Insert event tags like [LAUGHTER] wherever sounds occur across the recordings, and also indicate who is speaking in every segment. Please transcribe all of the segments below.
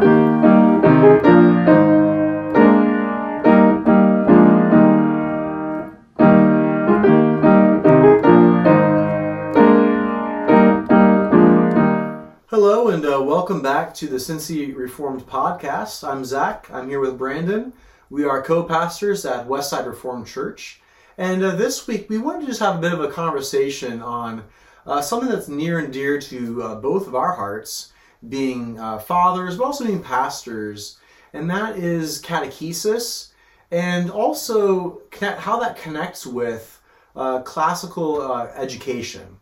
Speaker 1: Hello and uh, welcome back to the Cincy Reformed Podcast. I'm Zac. I'm here with Brandon. We are co-pastors at Westside Reformed Church, and uh, this week we wanted to just have a bit of a conversation on uh, something that's near and dear to uh, both of our hearts, being uh, fathers, but also being pastors, and that is catechesis, and also connect, how that connects with uh, classical uh, education.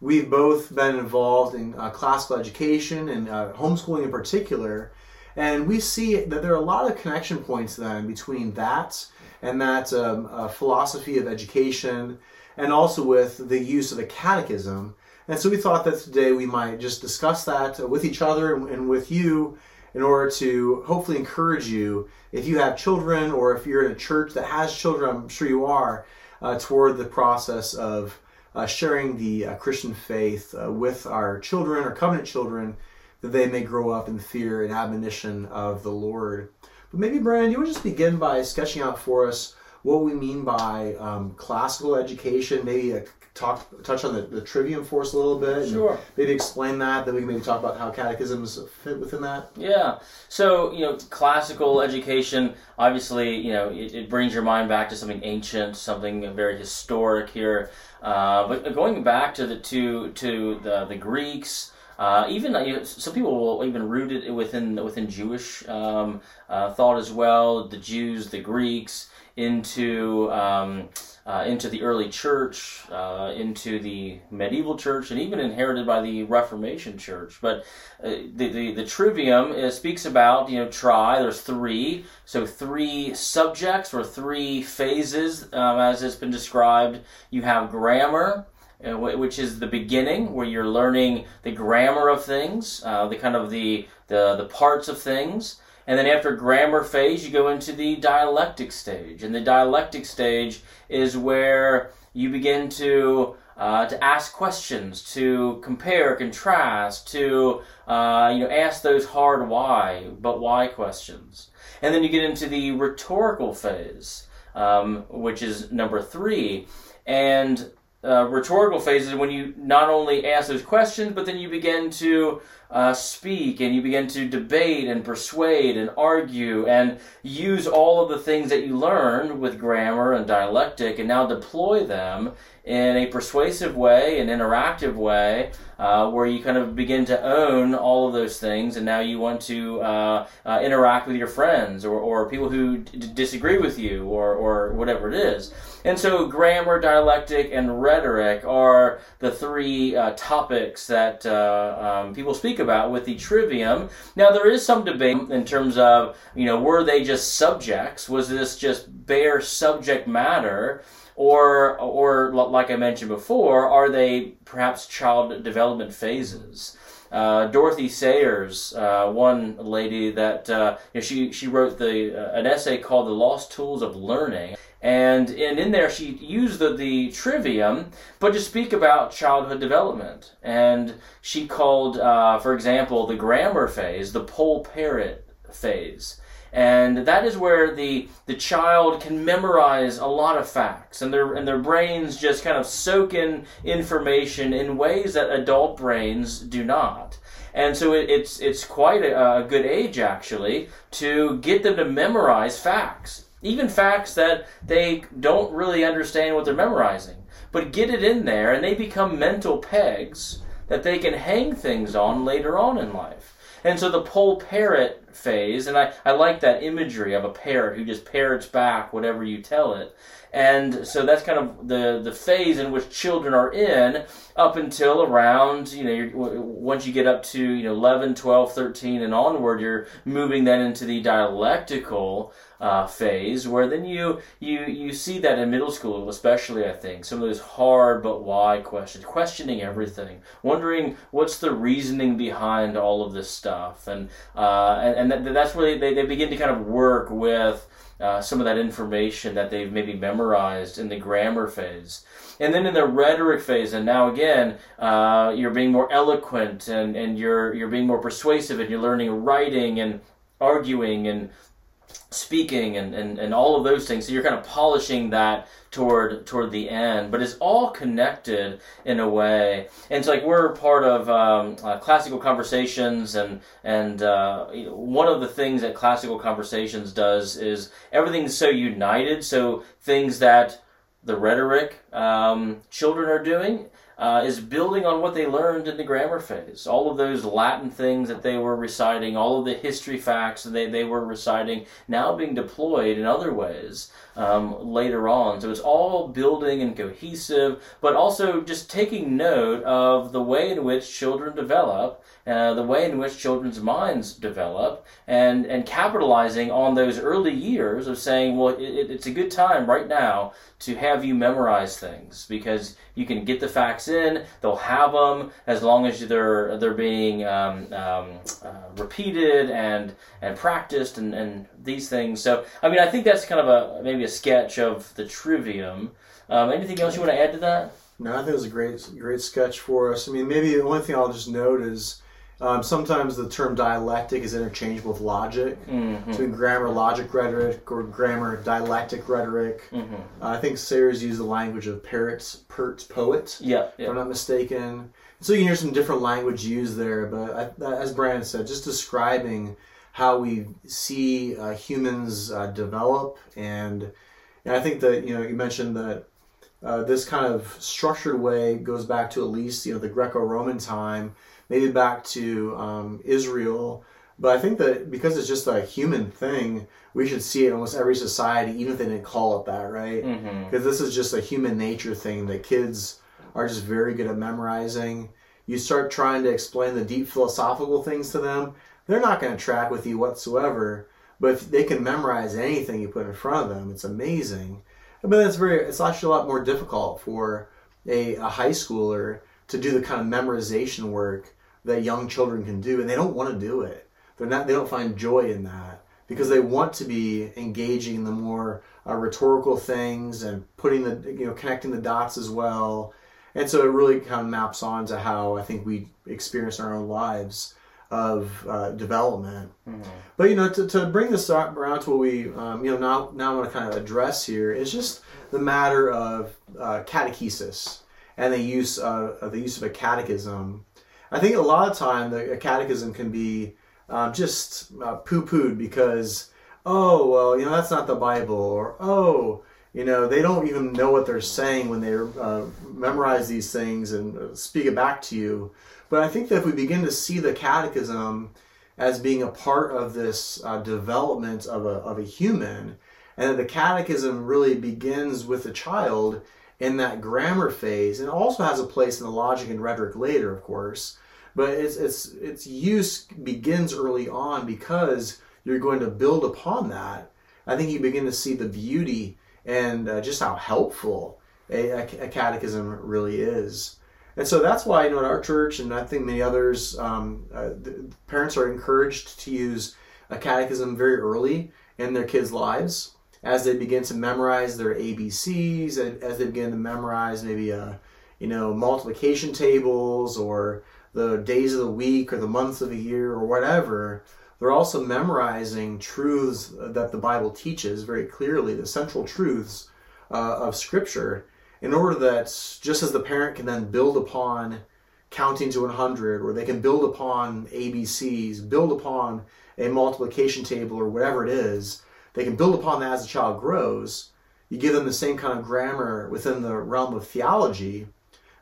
Speaker 1: We've both been involved in uh, classical education and uh, homeschooling in particular, and we see that there are a lot of connection points then between that and that um, uh, philosophy of education, and also with the use of the catechism. And so we thought that today we might just discuss that with each other and, with you in order to hopefully encourage you if you have children or if you're in a church that has children, I'm sure you are, uh, toward the process of uh, sharing the uh, Christian faith uh, with our children, or covenant children, that they may grow up in fear and admonition of the Lord. But maybe, Brandon, you would just begin by sketching out for us what we mean by um, classical education, maybe uh, talk touch on the, the trivium force a little bit.
Speaker 2: Sure.
Speaker 1: Maybe explain that. Then we can maybe talk about how catechisms fit within that.
Speaker 2: Yeah. So, you know, classical education, obviously, you know, it, it brings your mind back to something ancient, something very historic here. Uh, but going back to the to to the the Greeks, uh, even uh, you know, some people will even root it within within Jewish um, uh, thought as well. The Jews, the Greeks, into um, uh, into the early church, uh, into the medieval church, and even inherited by the Reformation church. But uh, the, the, the trivium speaks about, you know, try, there's three, so three subjects or three phases um, as it's been described. You have grammar, which is the beginning where you're learning the grammar of things, uh, the kind of the, the, the parts of things. And then after grammar phase, you go into the dialectic stage. And the dialectic stage is where you begin to uh, to ask questions, to compare, contrast, to uh, you know ask those hard why, but why questions. And then you get into the rhetorical phase, um, which is number three. And uh, rhetorical phases when you not only ask those questions, but then you begin to uh, speak and you begin to debate and persuade and argue and use all of the things that you learned with grammar and dialectic and now deploy them in a persuasive way, an interactive way, uh, where you kind of begin to own all of those things, and now you want to uh, uh, interact with your friends or, or people who d- disagree with you or, or whatever it is. And so, grammar, dialectic, and rhetoric are the three uh, topics that uh, um, people speak about with the trivium. Now, there is some debate in terms of, you know, were they just subjects? Was this just bare subject matter? or or like I mentioned before, are they perhaps child development phases? Uh, Dorothy Sayers, uh, one lady that uh, you know, she she wrote the uh, an essay called "The Lost Tools of Learning," and and in there she used the the trivium, but to speak about childhood development, and she called, uh, for example, the grammar phase the poll parrot phase. And that is where the the child can memorize a lot of facts. And their and their brains just kind of soak in information in ways that adult brains do not. And so it, it's it's quite a, a good age actually to get them to memorize facts even facts that they don't really understand what they're memorizing but get it in there and they become mental pegs that they can hang things on later on in life and so the poll parrot phase, and I, I like that imagery of a parrot who just parrots back whatever you tell it. And so that's kind of the, the phase in which children are in up until around, you know, once you get up to, you know, 11, 12, 13 and onward, you're moving then into the dialectical uh, phase where then you you you see that in middle school especially i think some of those hard but why questions questioning everything wondering what's the reasoning behind all of this stuff. And uh, and, and that, that's where they, they begin to kind of work with uh, some of that information that they've maybe memorized in the grammar phase. And then in the rhetoric phase, and now again, uh, you're being more eloquent and, and you're, you're being more persuasive and you're learning writing and arguing and speaking and, and, and all of those things. So you're kind of polishing that toward toward the end, but it's all connected in a way. And it's like we're part of um, uh, classical conversations, and and uh, one of the things that classical conversations does is everything's so united. So things that the rhetoric um, children are doing uh, is building on what they learned in the grammar phase. All of those Latin things that they were reciting, all of the history facts that they, they were reciting, now being deployed in other ways um, later on. So it's all building and cohesive, but also just taking note of the way in which children develop uh, the way in which children's minds develop, and, and capitalizing on those early years of saying, well, it, it's a good time right now to have you memorize things because you can get the facts in, they'll have them as long as they're they're being um, um, uh, repeated and and practiced and, and these things. So I mean, I think that's kind of a maybe a sketch of the trivium. Um, anything else you want to add to that?
Speaker 1: No, I think it was a great great sketch for us. I mean, maybe the only thing I'll just note is um, sometimes the term dialectic is interchangeable with logic. Mm-hmm. So grammar, logic, rhetoric, or grammar, dialectic, rhetoric. Mm-hmm. Uh, I think Sayers used the language of Pert's, Pert's poet.
Speaker 2: Yeah,
Speaker 1: yeah. if I'm not mistaken. So you can hear some different language used there, but I, as Brandon said, just describing how we see uh, humans uh, develop, and, and I think that you know you mentioned that uh, this kind of structured way goes back to at least you know the Greco-Roman time maybe back to um, Israel. But I think that because it's just a human thing, we should see it in almost every society, even if they didn't call it that, right? Because mm-hmm. this is just a human nature thing that kids are just very good at memorizing. You start trying to explain the deep philosophical things to them, they're not going to track with you whatsoever. But they can memorize anything you put in front of them, it's amazing. But it's very, it's actually a lot more difficult for a, a high schooler to do the kind of memorization work that young children can do, and they don't want to do it. They're not. They don't find joy in that because they want to be engaging in the more uh, rhetorical things and putting the you know connecting the dots as well. And so it really kind of maps on to how I think we experience our own lives of uh, development. Mm-hmm. But you know, to, to bring this around to what we um, you know now now want to kind of address here is just the matter of uh, catechesis and the use of the use of a catechism I think a lot of time the catechism can be um, just uh, poo-pooed because oh well you know that's not the Bible or oh you know they don't even know what they're saying when they uh, memorize these things and uh, speak it back to you. But I think that if we begin to see the catechism as being a part of this uh, development of a, of a human, and that the catechism really begins with the child in that grammar phase and also has a place in the logic and rhetoric later, of course. But its its its use begins early on because you're going to build upon that. I think you begin to see the beauty and uh, just how helpful a, a, catechism really is. And so that's why you know at our church and I think many others, um, uh, parents are encouraged to use a catechism very early in their kids' lives as they begin to memorize their ABCs, as they begin to memorize maybe a, uh, you know, multiplication tables or the days of the week or the months of the year or whatever, they're also memorizing truths that the Bible teaches very clearly, the central truths uh, of Scripture, in order that just as the parent can then build upon counting to 100, or they can build upon ABCs, build upon a multiplication table or whatever it is, they can build upon that as the child grows. You give them the same kind of grammar within the realm of theology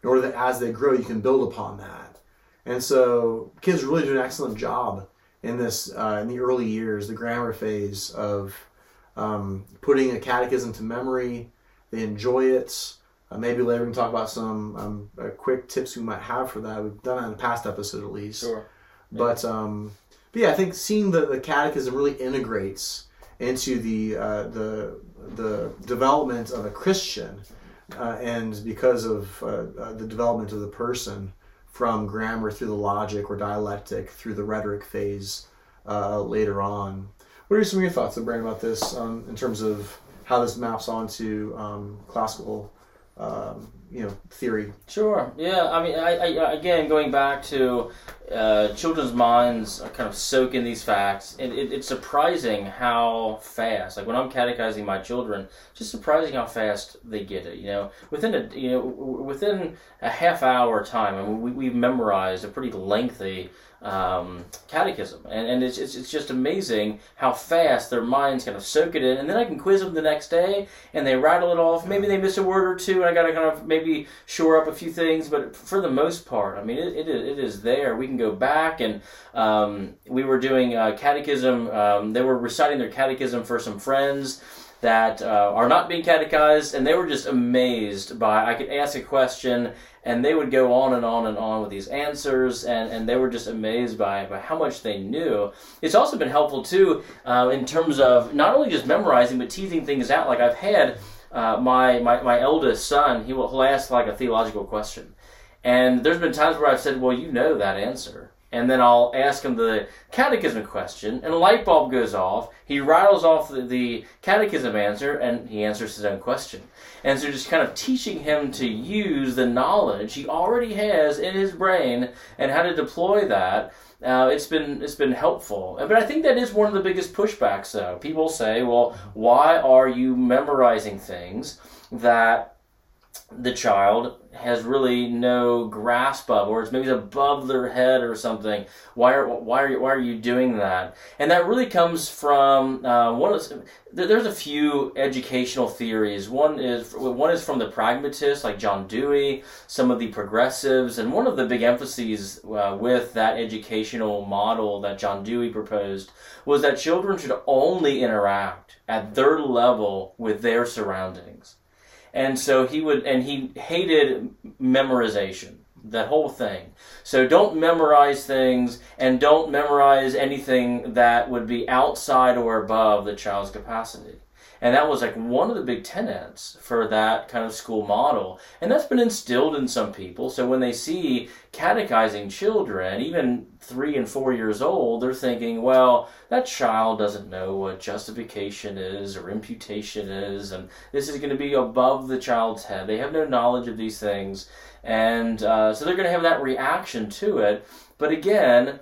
Speaker 1: in order that as they grow, you can build upon that. And so kids really do an excellent job in this, uh, in the early years, the grammar phase of um, putting a catechism to memory. They enjoy it. Uh, maybe later we can talk about some um, uh, quick tips we might have for that. We've done that in the past episode at least.
Speaker 2: Sure.
Speaker 1: Yeah. But, um, but yeah, I think seeing the, the catechism really integrates into the uh, the the development of a Christian, uh, and because of uh, uh, the development of the person from grammar through the logic or dialectic through the rhetoric phase uh, later on. What are some of your thoughts, Brandon, about this um, in terms of how this maps onto um, classical, um, you know, theory?
Speaker 2: Sure. Yeah. I mean, I, I again going back to uh, children's minds are kind of soak in these facts, and it, it's surprising how fast. Like when I'm catechizing my children, just surprising how fast they get it. You know, within a you know within a half hour time, I mean, we, we've memorized a pretty lengthy um, catechism, and, and it's, it's, it's just amazing how fast their minds kind of soak it in, and then I can quiz them the next day, and they rattle it off. Maybe they miss a word or two, and I got to kind of maybe shore up a few things, but for the most part, I mean, it, it, it is there. We can go back, and um, we were doing uh, catechism. Um, they were reciting their catechism for some friends that uh, are not being catechized, and they were just amazed by. I could ask a question, and they would go on and on and on with these answers, and, and they were just amazed by, by how much they knew. It's also been helpful, too, uh, in terms of not only just memorizing, but teasing things out. Like I've had uh, my, my, my eldest son, he will he'll ask like a theological question. And there's been times where I've said, well, you know that answer and then I'll ask him the catechism question, and a light bulb goes off. He rattles off the, the, catechism answer, and he answers his own question. And so, just kind of teaching him to use the knowledge he already has in his brain and how to deploy that. Uh, it's been it's been helpful, but I think that is one of the biggest pushbacks. Though people say, "Well, why are you memorizing things that the child has really no grasp of, or it's maybe above their head or something. Why are why are you, why are you doing that? And that really comes from uh, one of there's a few educational theories. One is one is from the pragmatists like John Dewey, some of the progressives, and one of the big emphases uh, with that educational model that John Dewey proposed was that children should only interact at their level with their surroundings and so he would and he hated memorization that whole thing. So don't memorize things and don't memorize anything that would be outside or above the child's capacity and that was like one of the big tenets for that kind of school model. And that's been instilled in some people. So when they see catechizing children, even three and four years old, they're thinking, well, that child doesn't know what justification is or imputation is. And this is going to be above the child's head. They have no knowledge of these things. And uh, so they're going to have that reaction to it. But again,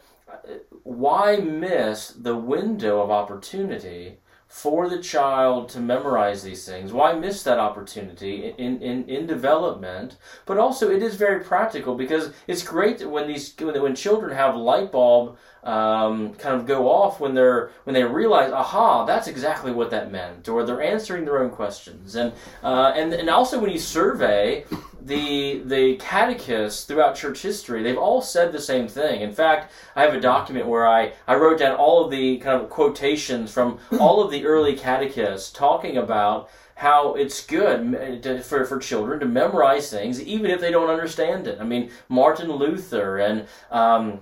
Speaker 2: why miss the window of opportunity for the child to memorize these things. Why miss that opportunity in, in, in development? But also, it is very practical because it's great when these when children have light bulb um, kind of go off when they're when they realize, aha, that's exactly what that meant, or they're answering their own questions, and uh, and and also when you survey the the catechists throughout church history, they've all said the same thing. In fact, I have a document where I, I wrote down all of the kind of quotations from all of the early catechists talking about how it's good to, for, for children to memorize things even if they don't understand it. I mean, Martin Luther and um,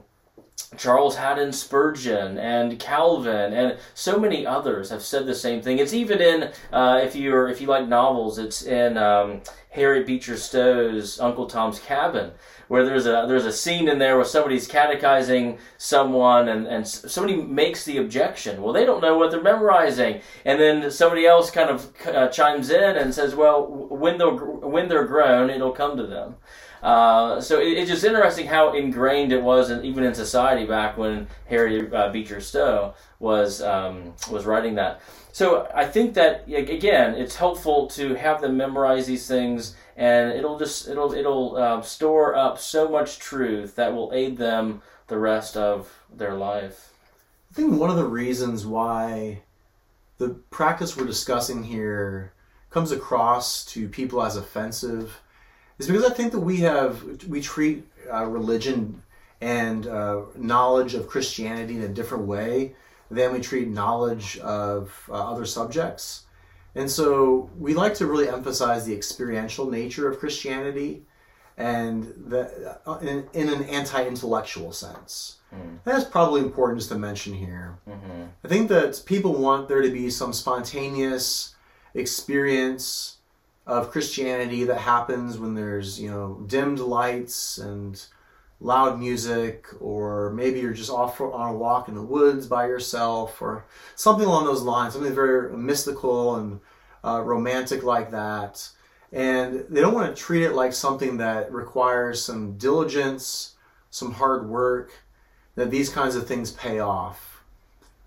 Speaker 2: Charles Haddon Spurgeon and Calvin and so many others have said the same thing. It's even in uh, if you're if you like novels, it's in um, Harriet Beecher Stowe's Uncle Tom's Cabin, where there's a there's a scene in there where somebody's catechizing someone and, and somebody makes the objection. Well, they don't know what they're memorizing, and then somebody else kind of uh, chimes in and says, "Well, when they're when they're grown, it'll come to them." Uh, so it, it's just interesting how ingrained it was, in, even in society back when Harry uh, Beecher Stowe was um, was writing that. So I think that again, it's helpful to have them memorize these things, and it'll just it'll it'll uh, store up so much truth that will aid them the rest of their life.
Speaker 1: I think one of the reasons why the practice we're discussing here comes across to people as offensive is because I think that we have we treat uh, religion and uh, knowledge of Christianity in a different way than we treat knowledge of uh, other subjects. And so we like to really emphasize the experiential nature of Christianity and the, uh, in, in, an anti-intellectual sense. Mm. That's probably important just to mention here. Mm-hmm. I think that people want there to be some spontaneous experience of Christianity that happens when there's you know dimmed lights and loud music, or maybe you're just off for, on a walk in the woods by yourself, or something along those lines, something very mystical and uh, romantic like that. And they don't want to treat it like something that requires some diligence, some hard work, that these kinds of things pay off.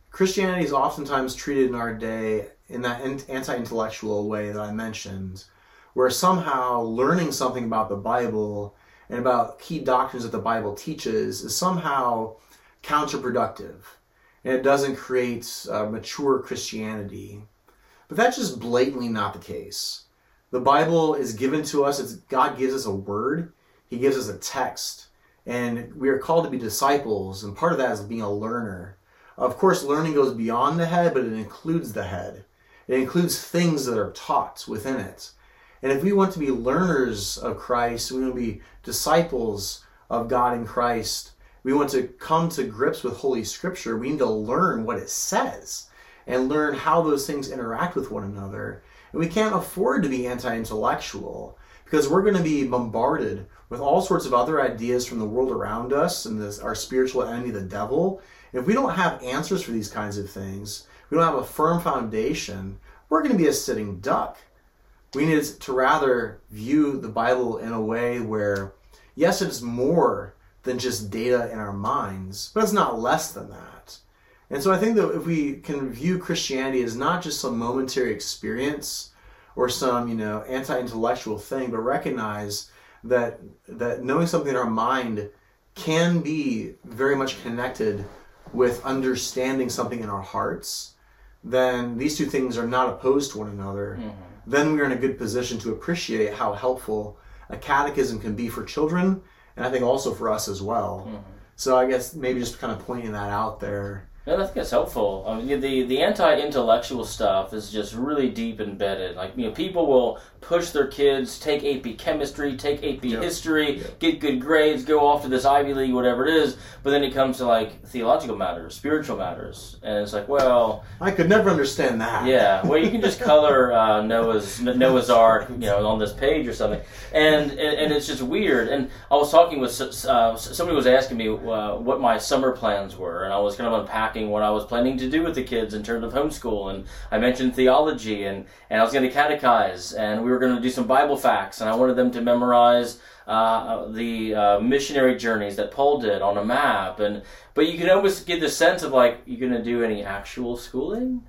Speaker 1: Christianity is oftentimes treated in our day in that anti intellectual way that I mentioned, where somehow learning something about the Bible and about key doctrines that the Bible teaches is somehow counterproductive and it doesn't create uh, mature Christianity. But that's just blatantly not the case. The Bible is given to us, it's, God gives us a word, He gives us a text, and we are called to be disciples, and part of that is being a learner. Of course, learning goes beyond the head, but it includes the head. It includes things that are taught within it. And if we want to be learners of Christ, we want to be disciples of God in Christ, we want to come to grips with Holy Scripture, we need to learn what it says and learn how those things interact with one another. And we can't afford to be anti intellectual because we're going to be bombarded with all sorts of other ideas from the world around us and this, our spiritual enemy, the devil. And if we don't have answers for these kinds of things, we don't have a firm foundation, we're going to be a sitting duck. We need to rather view the Bible in a way where, yes, it's more than just data in our minds, but it's not less than that. And so I think that if we can view Christianity as not just some momentary experience or some, you know, anti-intellectual thing, but recognize that that knowing something in our mind can be very much connected with understanding something in our hearts, then these two things are not opposed to one another. Mm-hmm. Then we are in a good position to appreciate how helpful a catechism can be for children, and I think also for us as well. Mm-hmm. So I guess maybe just kind of pointing that out there
Speaker 2: yeah, I think that's helpful. I mean, the the anti-intellectual stuff is just really deep embedded. Like you know, people will push their kids take AP chemistry, take AP yep. history, yep. get good grades, go off to this Ivy League, whatever it is. But then it comes to like theological matters, spiritual matters, and it's like, well,
Speaker 1: I could never understand that.
Speaker 2: Yeah, well, you can just [LAUGHS] color uh, Noah's Noah's Ark, you know, on this page or something, and and, and it's just weird. And I was talking with uh, somebody was asking me uh, what my summer plans were, and I was kind of unpacking what I was planning to do with the kids in terms of homeschool. And I mentioned theology, and, and I was going to catechize, and we were going to do some Bible facts, and I wanted them to memorize uh, the uh, missionary journeys that Paul did on a map. And but you can almost get the sense of like, you're going to do any actual schooling?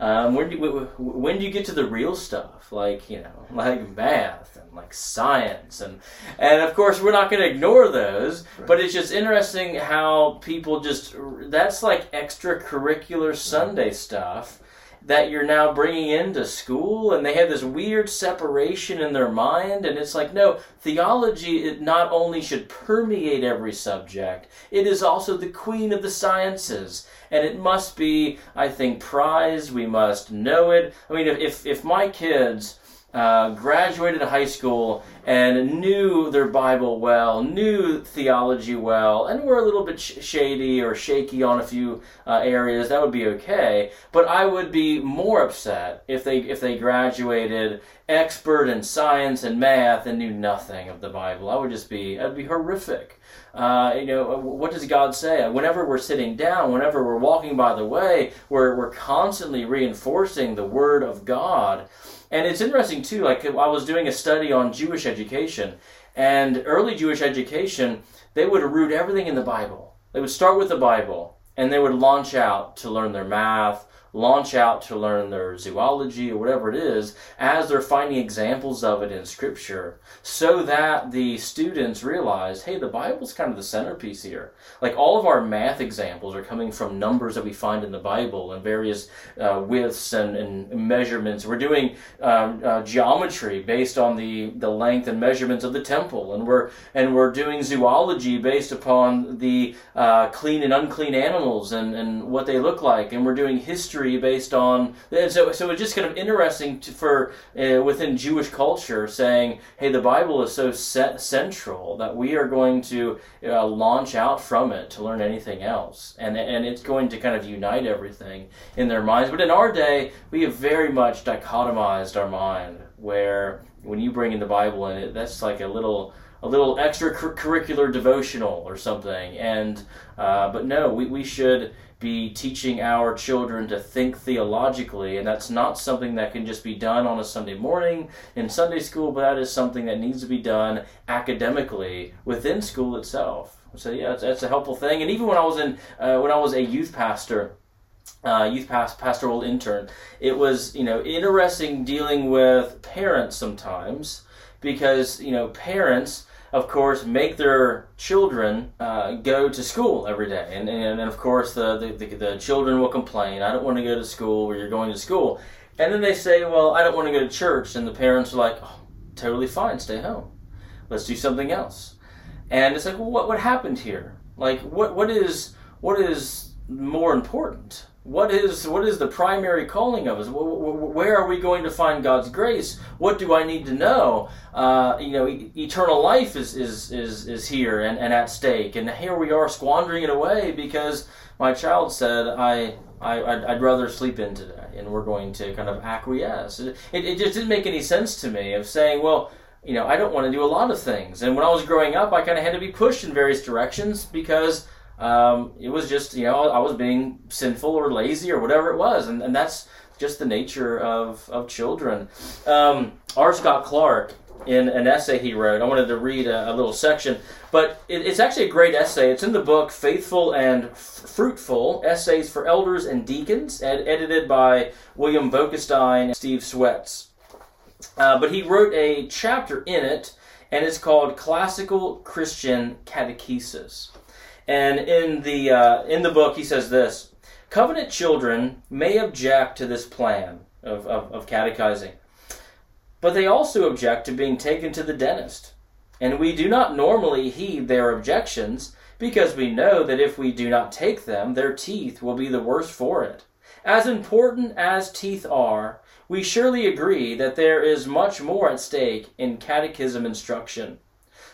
Speaker 2: Um, when do you, when do you get to the real stuff, like you know, [LAUGHS] like math and like science, and and of course we're not going to ignore those, right. but it's just interesting how people just that's like extracurricular Sunday stuff that you're now bringing into school and they have this weird separation in their mind and it's like no theology it not only should permeate every subject it is also the queen of the sciences and it must be, I think, prized. We must know it. I mean, if, if my kids uh, graduated high school and knew their Bible well, knew theology well, and were a little bit sh- shady or shaky on a few uh, areas, that would be okay. But I would be more upset if they if they graduated expert in science and math and knew nothing of the Bible. I would just be that'd be horrific. Uh, you know, what does God say? Whenever we're sitting down, whenever we're walking by the way, we're, we're constantly reinforcing the Word of God. And it's interesting, too, like I was doing a study on Jewish education, and early Jewish education, they would root everything in the Bible. They would start with the Bible, and they would launch out to learn their math, launch out to learn their zoology or whatever it is as they're finding examples of it in scripture so that the students realize hey the bible's kind of the centerpiece here. Like all of our math examples are coming from numbers that we find in the bible and various uh, widths and, and, measurements. We're doing um, uh, geometry based on the, the length and measurements of the temple and we're and we're doing zoology based upon the uh, clean and unclean animals and, and what they look like and we're doing history history based on so so it's just kind of interesting to, for uh, within Jewish culture saying hey the Bible is so set, central that we are going to uh, launch out from it to learn anything else. And and it's going to kind of unite everything in their minds. But in our day we have very much dichotomized our mind where when you bring in the Bible in it that's like a little a little extracurricular devotional or something. And uh, but no, we, we should be teaching our children to think theologically, and that's not something that can just be done on a Sunday morning in Sunday school, but that is something that needs to be done academically within school itself. So yeah, that's, a helpful thing. And even when I was in uh, when I was a youth pastor, uh, youth past, pastoral intern, it was you know interesting dealing with parents sometimes because you know parents of course, make their children uh, go to school every day. And, and, and of course, the, the, the, children will complain, I don't want to go to school where you're going to school. And then they say, Well, I don't want to go to church. And the parents are like, oh, Totally fine, stay home. Let's do something else. And it's like, well, what, what happened here? Like, what, what, is, what is more important? What is what is the primary calling of us? Where are we going to find God's grace? What do I need to know? Uh, you know, eternal life is is is, is here and, and at stake, and here we are squandering it away because my child said I. I, I'd, I'd rather sleep in today, and we're going to kind of acquiesce. It, it, it just didn't make any sense to me of saying, well, you know, I don't want to do a lot of things. And when I was growing up, I kind of had to be pushed in various directions because um, it was just, you know, I was being sinful or lazy or whatever it was. And, and that's just the nature of, of children. Um, R. Scott Clark, in an essay he wrote, I wanted to read a, a little section, but it, it's actually a great essay. It's in the book Faithful and F- Fruitful Essays for Elders and Deacons, ed- edited by William Boekestein and Steve Swets. Uh, but he wrote a chapter in it, and it's called Classical Christian Catechesis. And in the uh, in the book, he says this: Covenant children may object to this plan of, of, of catechizing, but they also object to being taken to the dentist. And we do not normally heed their objections because we know that if we do not take them, their teeth will be the worse for it. As important as teeth are, we surely agree that there is much more at stake in catechism instruction.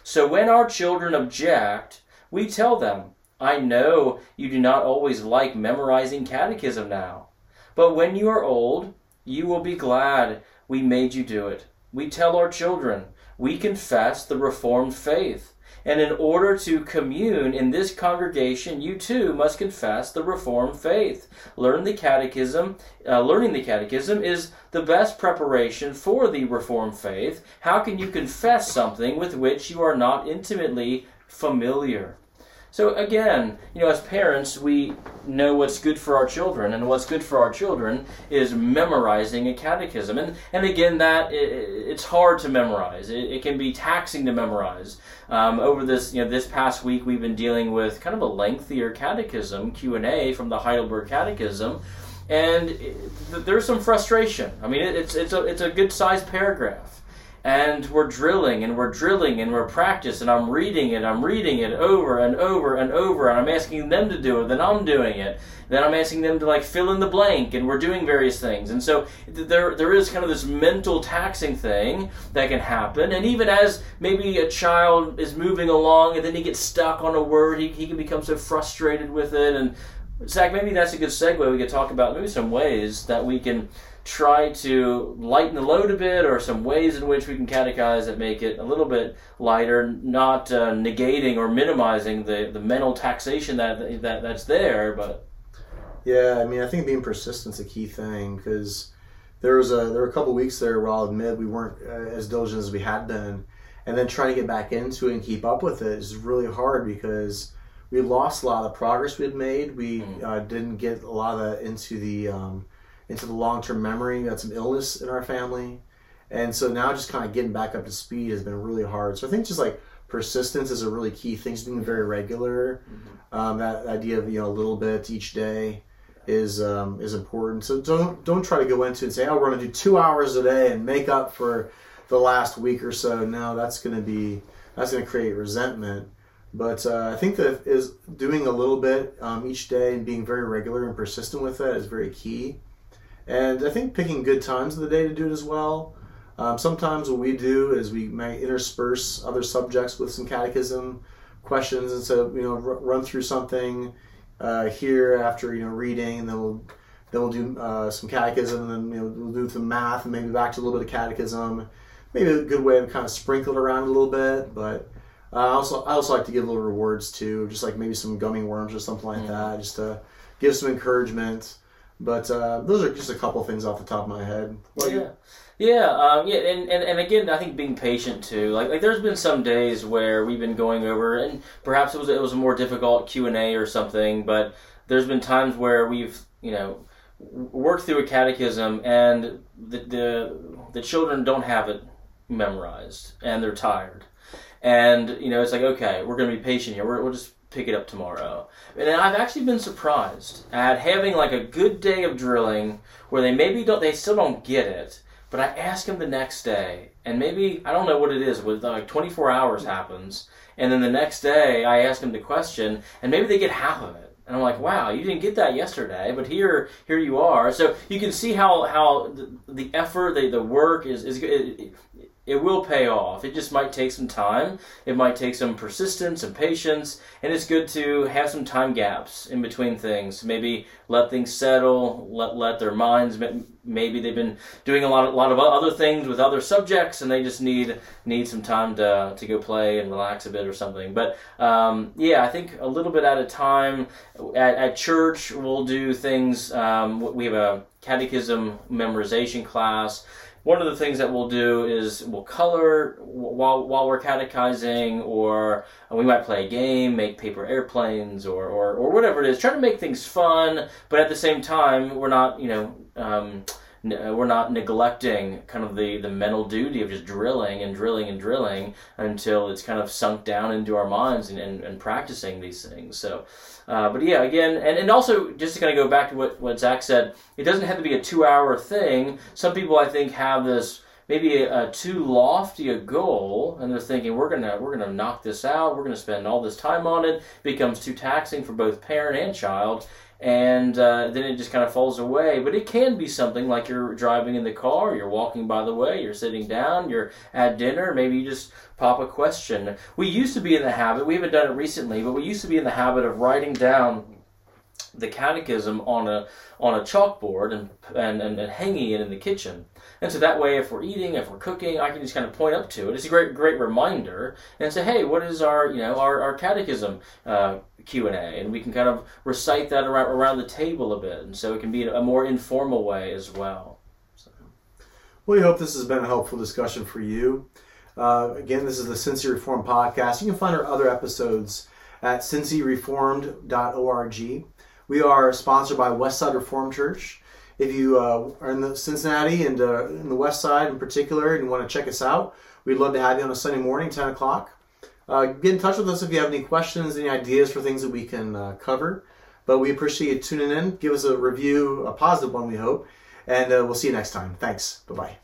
Speaker 2: So when our children object, we tell them, I know you do not always like memorizing catechism now, but when you are old, you will be glad we made you do it. We tell our children, we confess the Reformed faith. And in order to commune in this congregation, you too must confess the Reformed faith. Learn the Catechism. Uh, learning the Catechism is the best preparation for the Reformed faith. How can you confess something with which you are not intimately familiar? So again, you know, as parents, we know what's good for our children, and what's good for our children is memorizing a catechism. And and again, that it, it's hard to memorize. It, it, can be taxing to memorize. Um, over this, you know, this past week, we've been dealing with kind of a lengthier catechism Q and A from the Heidelberg Catechism, and it, there's some frustration. I mean, it's it's a it's a good sized paragraph and we're drilling and we're drilling and we're practicing. I'm reading it, I'm reading it over and over and over and I'm asking them to do it, then I'm doing it. Then I'm asking them to like fill in the blank and we're doing various things. And so there there is kind of this mental taxing thing that can happen. And even as maybe a child is moving along and then he gets stuck on a word, he, he can become so frustrated with it and Zac, maybe that's a good segue. We could talk about maybe some ways that we can try to lighten the load a bit or some ways in which we can catechize that make it a little bit lighter, not uh, negating or minimizing the, the mental taxation that, that that's there, but
Speaker 1: yeah, I mean, I think being persistent is a key thing because there was a there were a couple weeks there where I'll admit we weren't uh, as diligent as we had been, and then trying to get back into it and keep up with it is really hard because we lost a lot of the progress we had made. We mm. uh, didn't get a lot of into the um, into the long term memory. We had some illness in our family. And so now just kind of getting back up to speed has been really hard. So I think just like persistence is a really key thing. So being very regular, mm-hmm. um, that idea of you know a little bit each day is um, is important. So don't don't try to go into and say, oh, we're going to do two hours a day and make up for the last week or so. No, that's going to be that's going to create resentment. But uh, I think that is doing a little bit um, each day and being very regular and persistent with that is very key. And I think picking good times of the day to do it as well. Um, sometimes what we do is we may intersperse other subjects with some catechism questions, and so you know r- run through something uh, here after you know reading, and then we'll then we'll do uh, some catechism, and then you know we'll do some math, and maybe back to a little bit of catechism. Maybe a good way to kind of sprinkle it around a little bit, but Uh, I also I also like to give little rewards too, just like maybe some gummy worms or something like that, just to give some encouragement. But uh, those are just a couple things off the top of my head.
Speaker 2: Yeah. Yeah, um, yeah, and, and, and again, I think being patient too. Like like, there's been some days where we've been going over, and perhaps it was it was a more difficult Q and A or something. But there's been times where we've you know worked through a catechism, and the the, the children don't have it memorized, and they're tired, and you know it's like okay, we're going to be patient here. We're, we'll just pick it up tomorrow. And I've actually been surprised at having like a good day of drilling where they maybe don't, they still don't get it, but I ask them the next day, and maybe I don't know what it is. With like 24 hours happens, and then the next day I ask them the question, and maybe they get half of it. And I'm like, wow, you didn't get that yesterday, but here, here you are. So you can see how how the, the effort, the, the work is is it, it will pay off. It just might take some time. It might take some persistence and patience, and it's good to have some time gaps in between things. Maybe let things settle. Let let their minds. Maybe they've been doing a lot, a lot of other things with other subjects, and they just need need some time to to go play and relax a bit or something. But um, yeah, I think a little bit at a time. At, at church, we'll do things. Um, we have a catechism memorization class one of the things that we'll do is we'll color while while we're catechizing, or we might play a game, make paper airplanes, or or, or whatever it is. Try to make things fun, but at the same time, we're not you know. Um, we're not neglecting kind of the, the mental duty of just drilling and drilling and drilling until it's kind of sunk down into our minds and, and, and practicing these things. So, uh, but yeah, again, and, and also just to kind of go back to what, what Zac said, it doesn't have to be a two hour thing. Some people, I think, have this maybe a, a, too lofty a goal and they're thinking we're gonna we're gonna knock this out we're gonna spend all this time on it, it becomes too taxing for both parent and child and uh, then it just kind of falls away. But it can be something like you're driving in the car, you're walking by the way, you're sitting down, you're at dinner, maybe you just pop a question. We used to be in the habit, we haven't done it recently, but we used to be in the habit of writing down the catechism on a on a chalkboard and, and, and, and hanging it in the kitchen. And so that way, if we're eating, if we're cooking, I can just kind of point up to it. It's a great, great reminder and say, hey, what is our, you know, our, our catechism uh, Q and we can kind of recite that around around the table a bit, and so it can be a more informal way as well. So.
Speaker 1: Well, we hope this has been a helpful discussion for you. Uh, again, this is the Cincy Reformed podcast. You can find our other episodes at cincyreformed.org. We are sponsored by Westside Reformed Church. If you uh, are in the Cincinnati and uh, in the West Side in particular and you want to check us out, we'd love to have you on a Sunday morning, 10 o'clock. Uh, get in touch with us if you have any questions, any ideas for things that we can uh, cover. But we appreciate you tuning in. Give us a review, a positive one, we hope. And uh, we'll see you next time. Thanks. Bye bye.